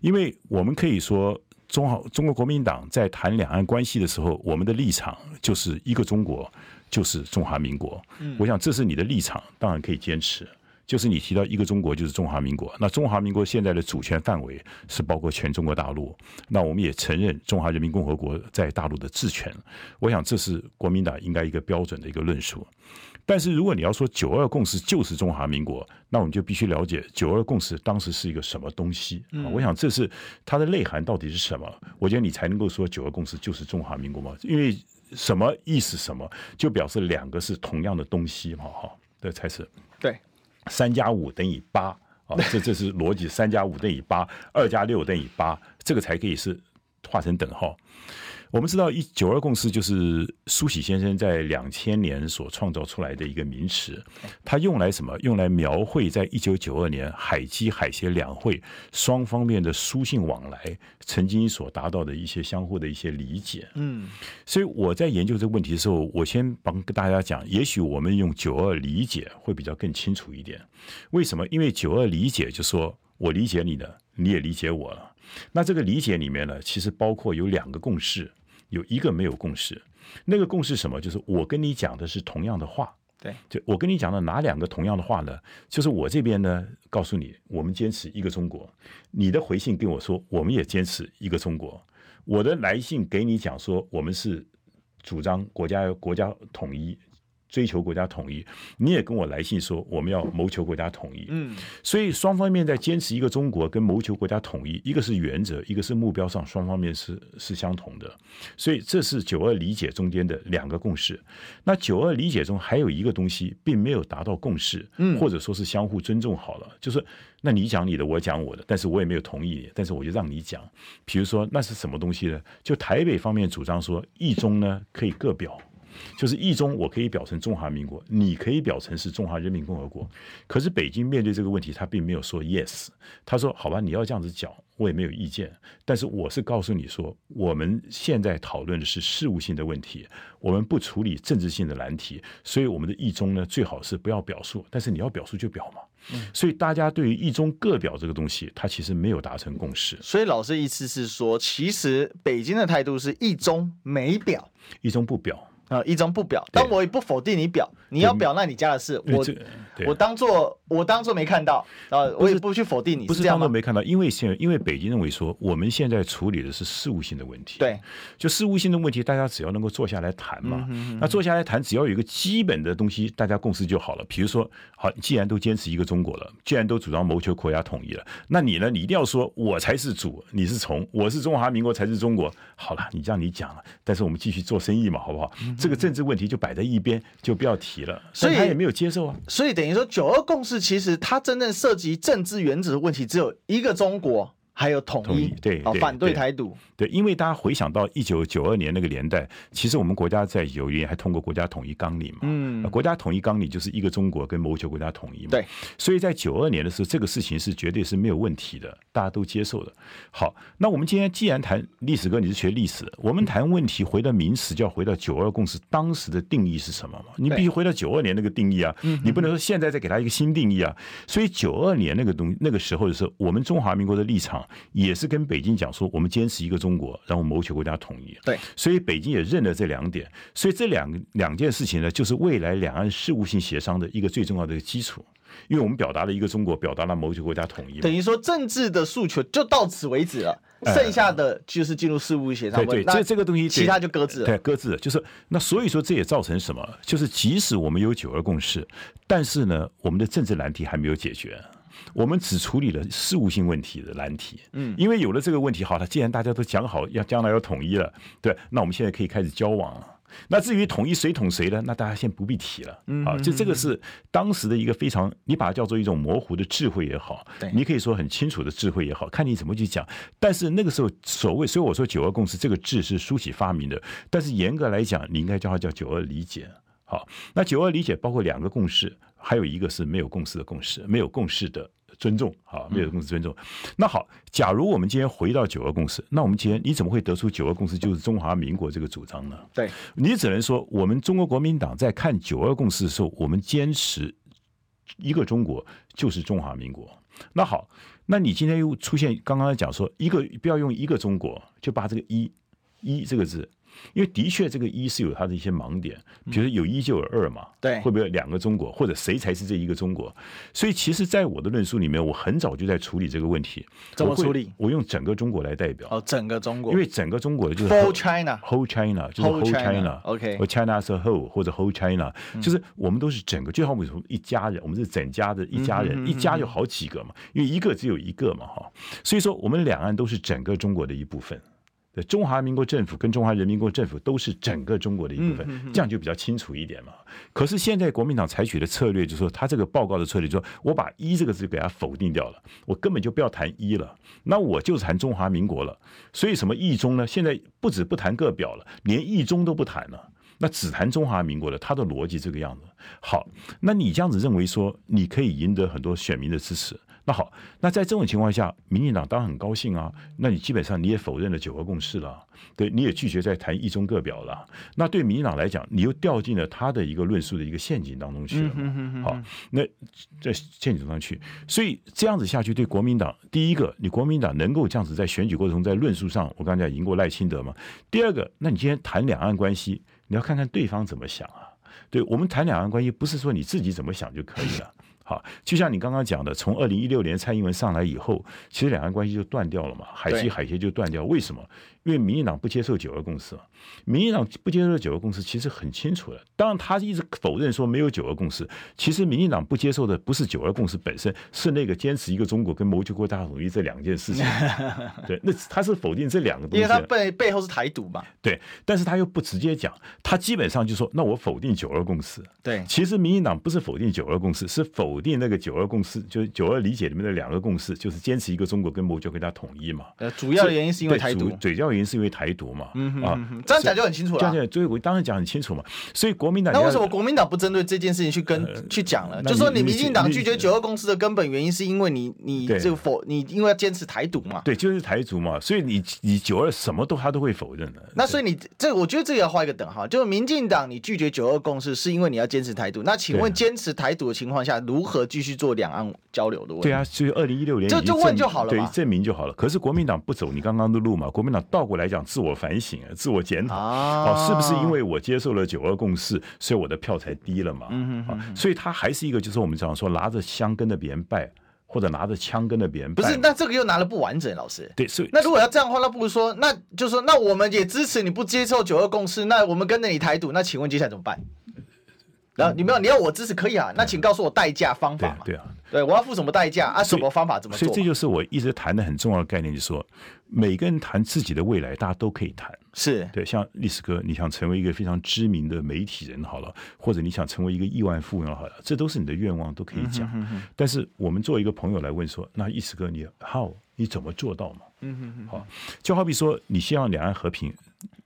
因为我们可以说中好中国国民党在谈两岸关系的时候，我们的立场就是一个中国，就是中华民国。我想这是你的立场，当然可以坚持。就是你提到一个中国就是中华民国，那中华民国现在的主权范围是包括全中国大陆，那我们也承认中华人民共和国在大陆的治权。我想这是国民党应该一个标准的一个论述。但是如果你要说九二共识就是中华民国，那我们就必须了解九二共识当时是一个什么东西。我想这是它的内涵到底是什么？我觉得你才能够说九二共识就是中华民国嘛，因为什么意思？什么就表示两个是同样的东西嘛？哈，这才是对。三加五等于八啊，这这是逻辑。三加五等于八，二加六等于八，这个才可以是画成等号。我们知道一九二共识就是苏喜先生在两千年所创造出来的一个名词，它用来什么？用来描绘在一九九二年海基海协两会双方面的书信往来曾经所达到的一些相互的一些理解。嗯，所以我在研究这个问题的时候，我先帮跟大家讲，也许我们用九二理解会比较更清楚一点。为什么？因为九二理解就是说我理解你的，你也理解我了。那这个理解里面呢，其实包括有两个共识。有一个没有共识，那个共识什么？就是我跟你讲的是同样的话。对，就我跟你讲的哪两个同样的话呢？就是我这边呢，告诉你，我们坚持一个中国。你的回信跟我说，我们也坚持一个中国。我的来信给你讲说，我们是主张国家国家统一。追求国家统一，你也跟我来信说我们要谋求国家统一，嗯，所以双方面在坚持一个中国跟谋求国家统一，一个是原则，一个是目标上双方面是是相同的，所以这是九二理解中间的两个共识。那九二理解中还有一个东西并没有达到共识，嗯，或者说是相互尊重好了，就是那你讲你的，我讲我的，但是我也没有同意你，但是我就让你讲。比如说那是什么东西呢？就台北方面主张说一中呢可以各表。就是一中，我可以表成中华民国，你可以表成是中华人民共和国。可是北京面对这个问题，他并没有说 yes，他说好吧，你要这样子讲，我也没有意见。但是我是告诉你说，我们现在讨论的是事务性的问题，我们不处理政治性的难题。所以我们的一中呢，最好是不要表述，但是你要表述就表嘛。所以大家对于一中各表这个东西，他其实没有达成共识。所以老师意思是说，其实北京的态度是一中没表，一中不表。啊，一中不表，但我也不否定你表，你要表那你家的事，我我当做我当做没看到，啊，我也不去否定你，不是当做没看到，因为现因为北京认为说我们现在处理的是事务性的问题，对，就事务性的问题，大家只要能够坐下来谈嘛，那坐下来谈，只要有一个基本的东西，大家共识就好了。比如说，好，既然都坚持一个中国了，既然都主张谋求国家统一了，那你呢，你一定要说我才是主，你是从，我是中华民国才是中国。好了，你这样你讲了，但是我们继续做生意嘛，好不好？这个政治问题就摆在一边，就不要提了。所以他也没有接受啊。所以等于你说，九二共识其实它真正涉及政治原则的问题，只有一个中国。还有统一，对，对，反对台独，对，对，因为大家回想到一九九二年那个年代，其实我们国家在九一年还通过国家统一纲领嘛，嗯，国家统一纲领就是一个中国跟谋求国家统一嘛，对，所以在九二年的时候，这个事情是绝对是没有问题的，大家都接受的。好，那我们今天既然谈历史，哥你是学历史的，我们谈问题回到名词，就要回到九二共识当时的定义是什么嘛？你必须回到九二年那个定义啊，你不能说现在再给他一个新定义啊。所以九二年那个东那个时候的时候，我们中华民国的立场也是跟北京讲说，我们坚持一个中国，然后谋求国家统一。对，所以北京也认了这两点，所以这两两件事情呢，就是未来两岸事务性协商的一个最重要的基础。因为我们表达了一个中国，表达了谋求国家统一，等于说政治的诉求就到此为止了，剩下的就是进入事务协商。对对，这这个东西其他就搁置了。对，搁置了。就是那所以说这也造成什么？就是即使我们有九二共识，但是呢，我们的政治难题还没有解决。我们只处理了事务性问题的难题，嗯，因为有了这个问题，好了，既然大家都讲好要将来要统一了，对，那我们现在可以开始交往了。那至于统一谁统谁呢？那大家先不必提了。啊，就这个是当时的一个非常，你把它叫做一种模糊的智慧也好，你可以说很清楚的智慧也好，看你怎么去讲。但是那个时候所谓，所以我说九二共识这个智是苏起发明的，但是严格来讲，你应该叫它叫九二理解。好，那九二理解包括两个共识，还有一个是没有共识的共识，没有共识的。尊重，啊，没有共识尊重。那好，假如我们今天回到九二共识，那我们今天你怎么会得出九二共识就是中华民国这个主张呢？对，你只能说我们中国国民党在看九二共识的时候，我们坚持一个中国就是中华民国。那好，那你今天又出现刚刚讲说一个不要用一个中国，就把这个一一这个字。因为的确，这个一是有它的一些盲点，比如说有一就有二嘛，对，会不会两个中国，或者谁才是这一个中国？所以，其实，在我的论述里面，我很早就在处理这个问题。怎么处理？我，我用整个中国来代表。哦，整个中国。因为整个中国的就是 whole China，whole China 就是 whole China，OK，或 China as a whole 或者 whole China，就是我们都是整个，就好比说一家人，我们是整家的一家人，一家有好几个嘛，因为一个只有一个嘛，哈，所以说我们两岸都是整个中国的一部分。对，中华民国政府跟中华人民共和国政府都是整个中国的一部分，这样就比较清楚一点嘛。可是现在国民党采取的策略就是说，他这个报告的策略就是说，我把“一”这个字给它否定掉了，我根本就不要谈“一”了，那我就谈中华民国了。所以什么“一中”呢？现在不止不谈个表了，连“一中”都不谈了，那只谈中华民国了。他的逻辑这个样子。好，那你这样子认为说，你可以赢得很多选民的支持。那好，那在这种情况下，民进党当然很高兴啊。那你基本上你也否认了九二共识了，对，你也拒绝再谈一中各表了。那对民进党来讲，你又掉进了他的一个论述的一个陷阱当中去了。好，那在陷阱中去，所以这样子下去，对国民党，第一个，你国民党能够这样子在选举过程中在论述上，我刚才讲赢过赖清德嘛。第二个，那你今天谈两岸关系，你要看看对方怎么想啊。对，我们谈两岸关系，不是说你自己怎么想就可以了。好，就像你刚刚讲的，从二零一六年蔡英文上来以后，其实两岸关系就断掉了嘛，海西海协就断掉。为什么？因为民进党不接受九二共识，民进党不接受九二共识，其实很清楚的。当然，他一直否认说没有九二共识。其实，民进党不接受的不是九二共识本身，是那个坚持一个中国跟谋求国家统一这两件事情。<laughs> 对，那他是否定这两个东西，因为他背背后是台独嘛。对，但是他又不直接讲，他基本上就说：“那我否定九二共识。”对，其实民进党不是否定九二共识，是否定那个九二共识，就是九二理解里面的两个共识，就是坚持一个中国跟谋求国家统一嘛。呃，主要的原因是因为台独，主要原因是因为台独。嘛，嗯哼，啊，这样讲就很清楚了。这样讲，所以我当然讲很清楚嘛。所以国民党，那为什么国民党不针对这件事情去跟、呃、去讲了？就说你民进党拒绝九二共识的根本原因，是因为你你这个否你因为要坚持台独嘛？对，就是台独嘛。所以你你九二什么都他都会否认的。那所以你这，我觉得这个要画一个等号，就是民进党你拒绝九二共识，是因为你要坚持台独。那请问坚持台独的情况下，如何继续做两岸交流的问题？对啊，所以二零一六年就就问就好了，对，证明就好了。可是国民党不走你刚刚的路嘛？国民党倒过来讲，自我反省啊，自我。检讨哦，是不是因为我接受了九二共识，所以我的票才低了嘛？嗯嗯，所以他还是一个，就是我们讲说拿着香跟着别人拜，或者拿着枪跟着别人拜。不是，那这个又拿的不完整，老师。对，所以那如果要这样的话，那不如说，那就是说，那我们也支持你不接受九二共识，那我们跟着你台独，那请问接下来怎么办？然后你没有，你要我支持可以啊，那请告诉我代价方法嘛？对啊。对，我要付什么代价啊？什么方法怎么做？所以这就是我一直谈的很重要的概念，就是说，每个人谈自己的未来，大家都可以谈。是对，像历史哥，你想成为一个非常知名的媒体人好了，或者你想成为一个亿万富翁好了，这都是你的愿望，都可以讲。嗯、哼哼，但是我们作为一个朋友来问说，那历史哥你 how 你怎么做到嘛？嗯哼哼，好，就好比说，你希望两岸和平。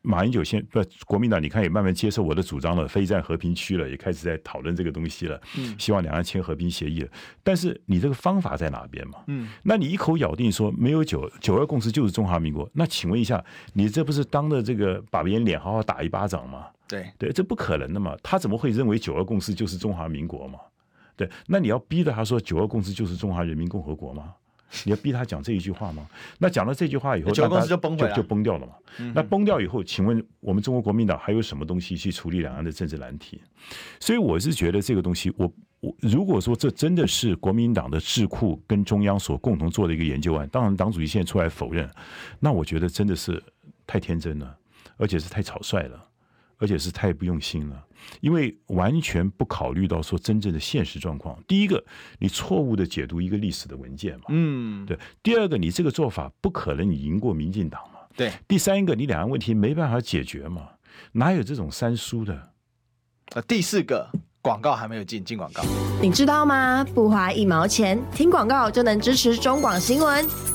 马英九先不，国民党你看也慢慢接受我的主张了，非战和平区了，也开始在讨论这个东西了。嗯，希望两岸签和平协议了。但是你这个方法在哪边嘛？嗯，那你一口咬定说没有九九二共识就是中华民国，那请问一下，你这不是当着这个把别人脸好好打一巴掌吗？对对，这不可能的嘛，他怎么会认为九二共识就是中华民国嘛？对，那你要逼着他说九二共识就是中华人民共和国吗？你要逼他讲这一句话吗？那讲了这句话以后，就崩就就崩掉了嘛。嗯、那崩掉以后，请问我们中国国民党还有什么东西去处理两岸的政治难题？所以我是觉得这个东西，我我如果说这真的是国民党的智库跟中央所共同做的一个研究案，当然党主席现在出来否认，那我觉得真的是太天真了，而且是太草率了。而且是太不用心了，因为完全不考虑到说真正的现实状况。第一个，你错误的解读一个历史的文件嘛，嗯，对。第二个，你这个做法不可能你赢过民进党嘛，对。第三个，你两岸问题没办法解决嘛。哪有这种三输的？呃，第四个广告还没有进，进广告。你知道吗？不花一毛钱，听广告就能支持中广新闻。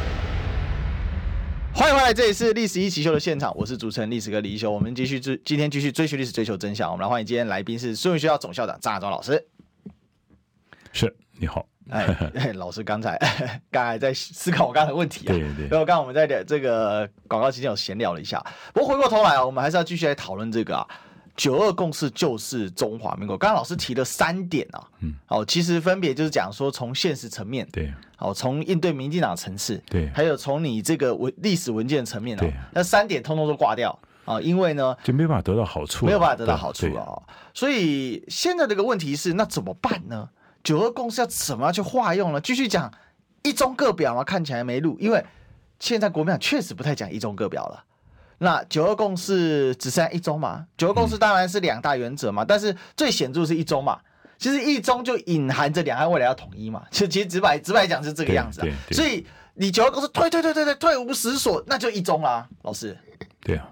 欢迎回来，这里是《历史一起秀》的现场，我是主持人历史哥李一修。我们继续追，今天继续追寻历史，追求真相。我们来欢迎今天来宾是苏文学校总校长张亚中老师。是，你好，哎，哎，<laughs> 老师刚才 <laughs> 刚才在思考我刚才的问题啊。对对。然后刚刚我们在这个广告期间有闲聊了一下，不过回过头来啊，我们还是要继续来讨论这个啊。九二共识就是中华民国。刚刚老师提了三点啊，嗯，好，其实分别就是讲说从现实层面，对，好，从应对民进党层次，对，还有从你这个文历史文件层面啊，那三点通通都挂掉啊，因为呢就没办法得到好处，没有办法得到好处了啊。所以现在这个问题是，那怎么办呢？九二共识要怎么样去化用呢？继续讲一中各表吗？看起来没路，因为现在国民党确实不太讲一中各表了。那九二共识只剩下一中嘛？九二共识当然是两大原则嘛，嗯、但是最显著是一中嘛。其实一中就隐含着两岸未来要统一嘛。其实其实直白直白讲是这个样子啊。所以你九二共识退退退退退退无实所，那就一中啦，老师。对啊，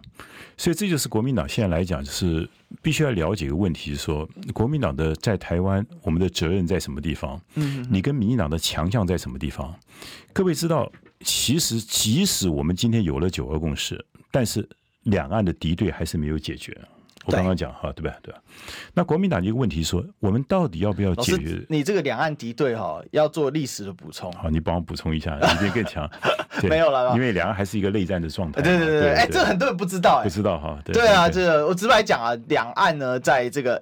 所以这就是国民党现在来讲，就是必须要了解一个问题，是说国民党的在台湾，我们的责任在什么地方？嗯，你跟民进党的强项在什么地方？各位知道，其实即使我们今天有了九二共识。但是两岸的敌对还是没有解决。我刚刚讲哈，对吧？对吧？那国民党一个问题说，我们到底要不要解决？你这个两岸敌对哈，要做历史的补充。好，你帮我补充一下，你变更强。<laughs> 没有了，因为两岸还是一个内战的状态。对对对对，哎，这很多人不知道，不知道哈。对啊，这个我直白讲啊，两岸呢，在这个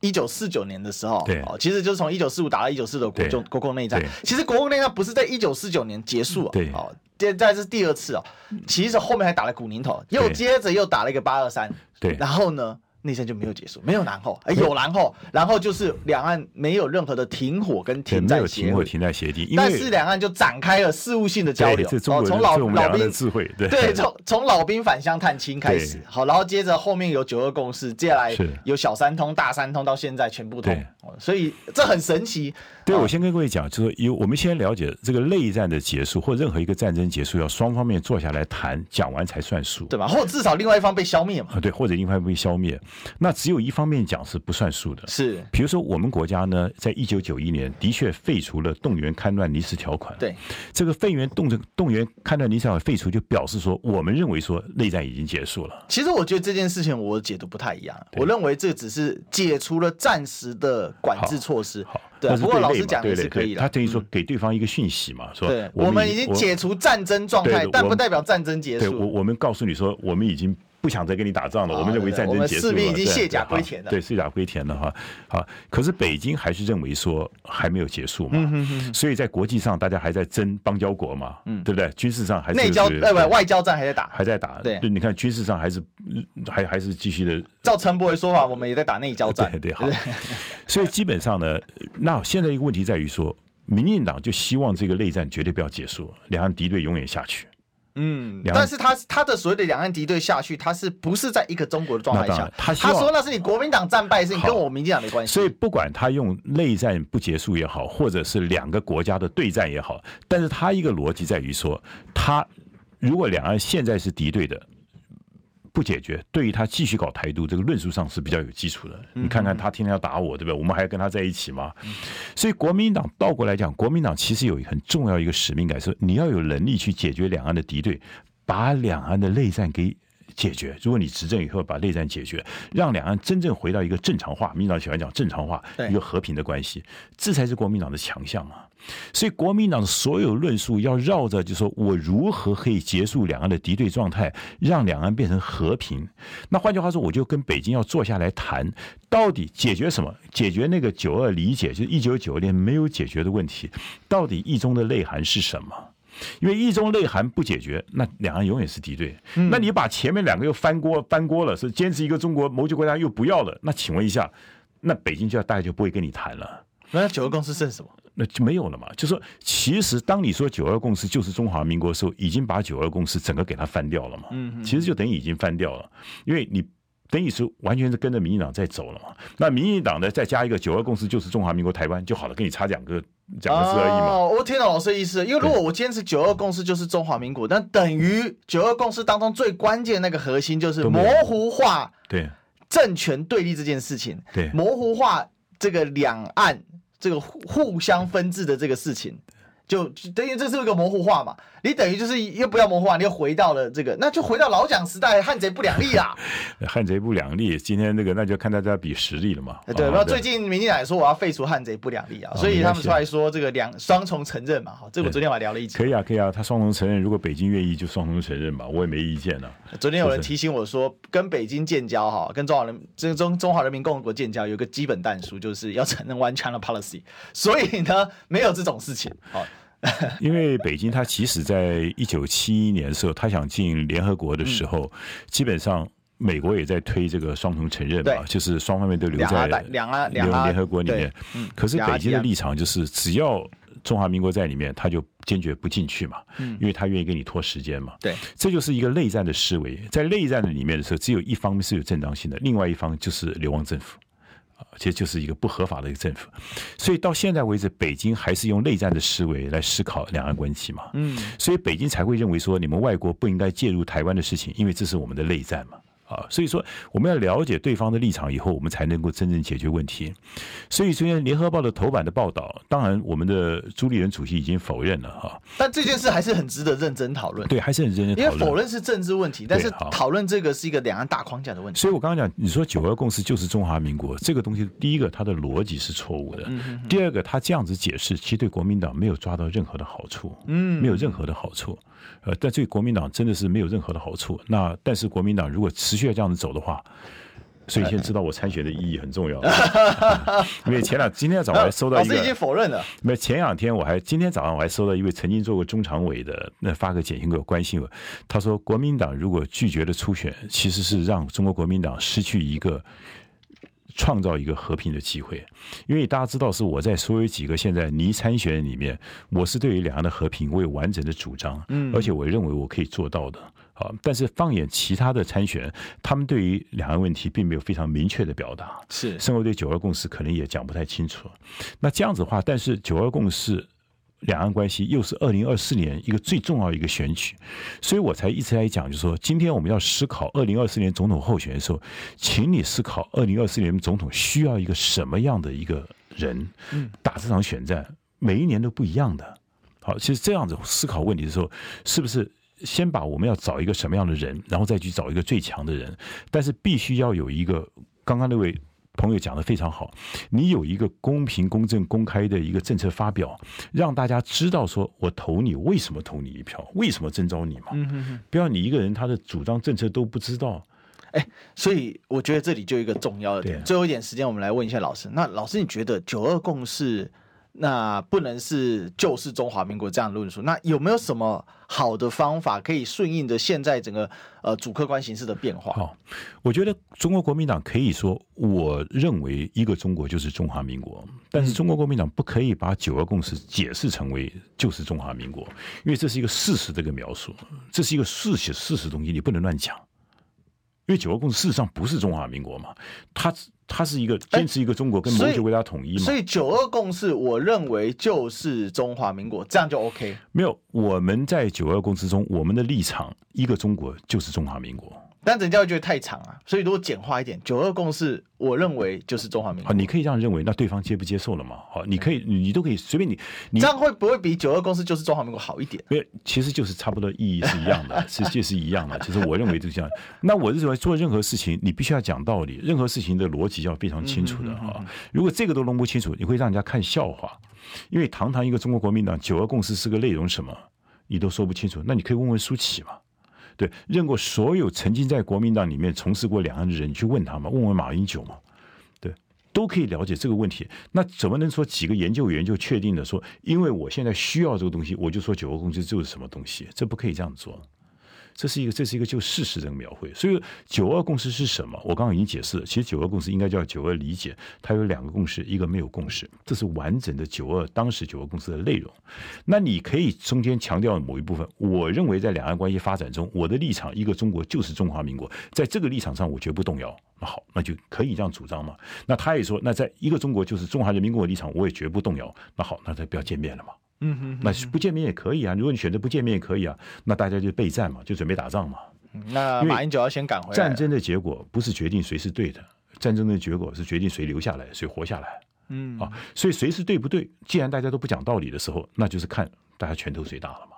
一九四九年的时候，对，其实就是从一九四五打到一九四九国共国共内战。其实国共内战不是在一九四九年结束啊，对。现在是第二次哦，其实后面还打了古宁头，又接着又打了一个八二三，对，然后呢？内战就没有结束，没有然后，哎，有然后，然后就是两岸没有任何的停火跟停战协议，没有停火停战协定，但是两岸就展开了事务性的交流，哦，从老老兵智慧，对，对，从从老兵返乡探亲开始，好，然后接着后面有九二共识，接下来有小三通、大三通，到现在全部通，所以这很神奇。对，我先跟各位讲，就是因为我们先了解这个内战的结束，或任何一个战争结束，要双方面坐下来谈，讲完才算数，对吧？或者至少另外一方被消灭嘛？对，或者另外一方被消灭，那只有一方面讲是不算数的。是，比如说我们国家呢，在一九九一年的确废除了动员戡乱临时条款。对，这个废员动动员戡乱临时条款废除，就表示说我们认为说内战已经结束了。其实我觉得这件事情我解读不太一样，我认为这只是解除了暂时的管制措施。好。对，不过老师讲也是可以的。他等于说给对方一个讯息嘛，说对，我们已经解除战争状态，但不代表战争结束。对，我我们告诉你说，我们已经。不想再跟你打仗了，我们认为战争结束了，士兵已经卸甲归田了。对，卸甲归田了哈。好，可是北京还是认为说还没有结束嘛，所以在国际上大家还在争邦交国嘛，对不对？军事上还是内交呃不外交战还在打，还在打。对，你看军事上还是还还是继续的。照陈伯的说法，我们也在打内交战。对对好。<laughs> 所以基本上呢，那现在一个问题在于说，民进党就希望这个内战绝对不要结束，两岸敌对永远下去。嗯，但是他他的所谓的两岸敌对下去，他是不是在一个中国的状态下？他他说那是你国民党战败，是你跟我民进党没关系。所以不管他用内战不结束也好，或者是两个国家的对战也好，但是他一个逻辑在于说，他如果两岸现在是敌对的。不解决，对于他继续搞台独这个论述上是比较有基础的。你看看他天天要打我，对不对？我们还要跟他在一起吗？所以国民党倒过来讲，国民党其实有一个很重要一个使命感，是你要有能力去解决两岸的敌对，把两岸的内战给解决。如果你执政以后把内战解决，让两岸真正回到一个正常化，民进党喜欢讲正常化，一个和平的关系，这才是国民党的强项啊。所以国民党的所有论述要绕着，就是说我如何可以结束两岸的敌对状态，让两岸变成和平。那换句话说，我就跟北京要坐下来谈，到底解决什么？解决那个九二理解，就是一九九二年没有解决的问题。到底一中的内涵是什么？因为一中内涵不解决，那两岸永远是敌对。那你把前面两个又翻锅翻锅了，是坚持一个中国，谋求国家又不要了。那请问一下，那北京就要大概就不会跟你谈了。那九二共识剩什么？那就没有了嘛。就是说，其实当你说九二共识就是中华民国的时候，已经把九二共识整个给它翻掉了嘛。嗯，其实就等于已经翻掉了，因为你。等于是完全是跟着民进党在走了嘛？那民进党呢，再加一个九二共识就是中华民国台湾就好了，跟你差两个两个字而已嘛。哦，我听懂老师的意思，因为如果我坚持九二共识就是中华民国，那等于九二共识当中最关键那个核心就是模糊化对政权对立这件事情，对模糊化这个两岸这个互相分治的这个事情。就等于这是一个模糊化嘛？你等于就是又不要模糊化，你又回到了这个，那就回到老蒋时代，汉贼不两立啦。<laughs> 汉贼不两立，今天那个那就看大家比实力了嘛。对，那最近民进党也说我要废除汉贼不两立啊，所以他们出来说这个两双重承认嘛。哈，这个我昨天我还聊了一集。可以啊，可以啊，他双重承认，如果北京愿意就双重承认吧，我也没意见啊。昨天有人提醒我说，跟北京建交哈，跟中华人这中中华人民共和国建交有一个基本但书，就是要承认 One China Policy，所以呢，没有这种事情。好。<laughs> 因为北京，它其实在一九七一年的时候，他想进联合国的时候，基本上美国也在推这个双重承认嘛，就是双方面都留在联合国里面。可是北京的立场就是，只要中华民国在里面，他就坚决不进去嘛，因为他愿意给你拖时间嘛。对，这就是一个内战的思维。在内战的里面的时候，只有一方面是有正当性的，另外一方就是流亡政府。其实就是一个不合法的一个政府，所以到现在为止，北京还是用内战的思维来思考两岸关系嘛。嗯，所以北京才会认为说，你们外国不应该介入台湾的事情，因为这是我们的内战嘛。啊，所以说我们要了解对方的立场以后，我们才能够真正解决问题。所以昨天《联合报》的头版的报道，当然我们的朱立伦主席已经否认了哈。但这件事还是很值得认真讨论。对，还是很认真讨论。因为否认是政治问题，但是讨论这个是一个两岸大框架的问题。所以我刚刚讲，你说九二共识就是中华民国这个东西，第一个它的逻辑是错误的，嗯、哼哼第二个他这样子解释，其实对国民党没有抓到任何的好处，嗯，没有任何的好处。呃，但对国民党真的是没有任何的好处。那但是国民党如果持续要这样子走的话，所以先知道我参选的意义很重要。<laughs> 因为前两今天早上我还收到一个，老师已经否认了。没前两天我还今天早上我还收到一位曾经做过中常委的那发个简讯给我关心我，他说国民党如果拒绝了初选，其实是让中国国民党失去一个。创造一个和平的机会，因为大家知道是我在所有几个现在拟参选里面，我是对于两岸的和平我有完整的主张，嗯，而且我认为我可以做到的，啊，但是放眼其他的参选，他们对于两岸问题并没有非常明确的表达，是，甚至对九二共识可能也讲不太清楚，那这样子的话，但是九二共识。两岸关系又是二零二四年一个最重要一个选举，所以我才一直在讲，就是说，今天我们要思考二零二四年总统候选的时候，请你思考二零二四年总统需要一个什么样的一个人，打这场选战，每一年都不一样的。好，其实这样子思考问题的时候，是不是先把我们要找一个什么样的人，然后再去找一个最强的人，但是必须要有一个刚刚那位。朋友讲的非常好，你有一个公平、公正、公开的一个政策发表，让大家知道说我投你，为什么投你一票，为什么征召你嘛？嗯哼哼，不要你一个人他的主张政策都不知道，哎，所以我觉得这里就一个重要的点。最后一点时间，我们来问一下老师。那老师，你觉得九二共识？那不能是就是中华民国这样论述，那有没有什么好的方法可以顺应着现在整个呃主客观形势的变化？好，我觉得中国国民党可以说，我认为一个中国就是中华民国，但是中国国民党不可以把九二共识解释成为就是中华民国，因为这是一个事实的一个描述，这是一个事实事实东西，你不能乱讲，因为九二共识事实上不是中华民国嘛，它。他是一个坚持一个中国跟谋求国家统一嘛，所以九二共识，我认为就是中华民国，这样就 OK。没有，我们在九二共识中，我们的立场一个中国就是中华民国。但人家会觉得太长啊，所以如果简化一点，九二共识，我认为就是中华民国。好，你可以这样认为，那对方接不接受了嘛？好，你可以，你都可以随便你，你这样会不会比九二共识就是中华民国好一点？没有，其实就是差不多意义是一样的，<laughs> 实际是一样的。其实我认为就这样。那我认为做任何事情，你必须要讲道理，任何事情的逻辑要非常清楚的哈。如果这个都弄不清楚，你会让人家看笑话。因为堂堂一个中国国民党，九二共识是个内容什么，你都说不清楚，那你可以问问苏起嘛。对，认过所有曾经在国民党里面从事过两岸的人，你去问他们，问问马英九嘛，对，都可以了解这个问题。那怎么能说几个研究员就确定的说，因为我现在需要这个东西，我就说九二共识就是什么东西？这不可以这样做。这是一个这是一个就事实这个描绘。所以九二共识是什么？我刚刚已经解释了。其实九二共识应该叫九二理解，它有两个共识，一个没有共识。这是完整的九二当时九二共识的内容。那你可以中间强调某一部分。我认为在两岸关系发展中，我的立场一个中国就是中华民国，在这个立场上我绝不动摇。那好，那就可以这样主张嘛。那他也说，那在一个中国就是中华人民共和国立场，我也绝不动摇。那好，那他不要见面了嘛。嗯哼，那不见面也可以啊。如果你选择不见面也可以啊，那大家就备战嘛，就准备打仗嘛。那马英九要先赶回来。战争的结果不是决定谁是对的，战争的结果是决定谁留下来，谁活下来。嗯啊，所以谁是对不对？既然大家都不讲道理的时候，那就是看大家拳头谁大了嘛。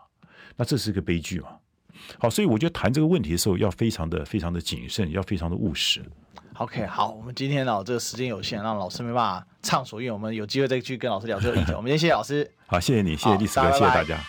那这是个悲剧嘛。好，所以我觉得谈这个问题的时候要非常的、非常的谨慎，要非常的务实。OK，好，我们今天呢，这个时间有限，让老师没办法畅所欲言，我们有机会再去跟老师聊这个议题。我们先谢谢老师，好，谢谢你，谢谢历史哥，谢谢大家。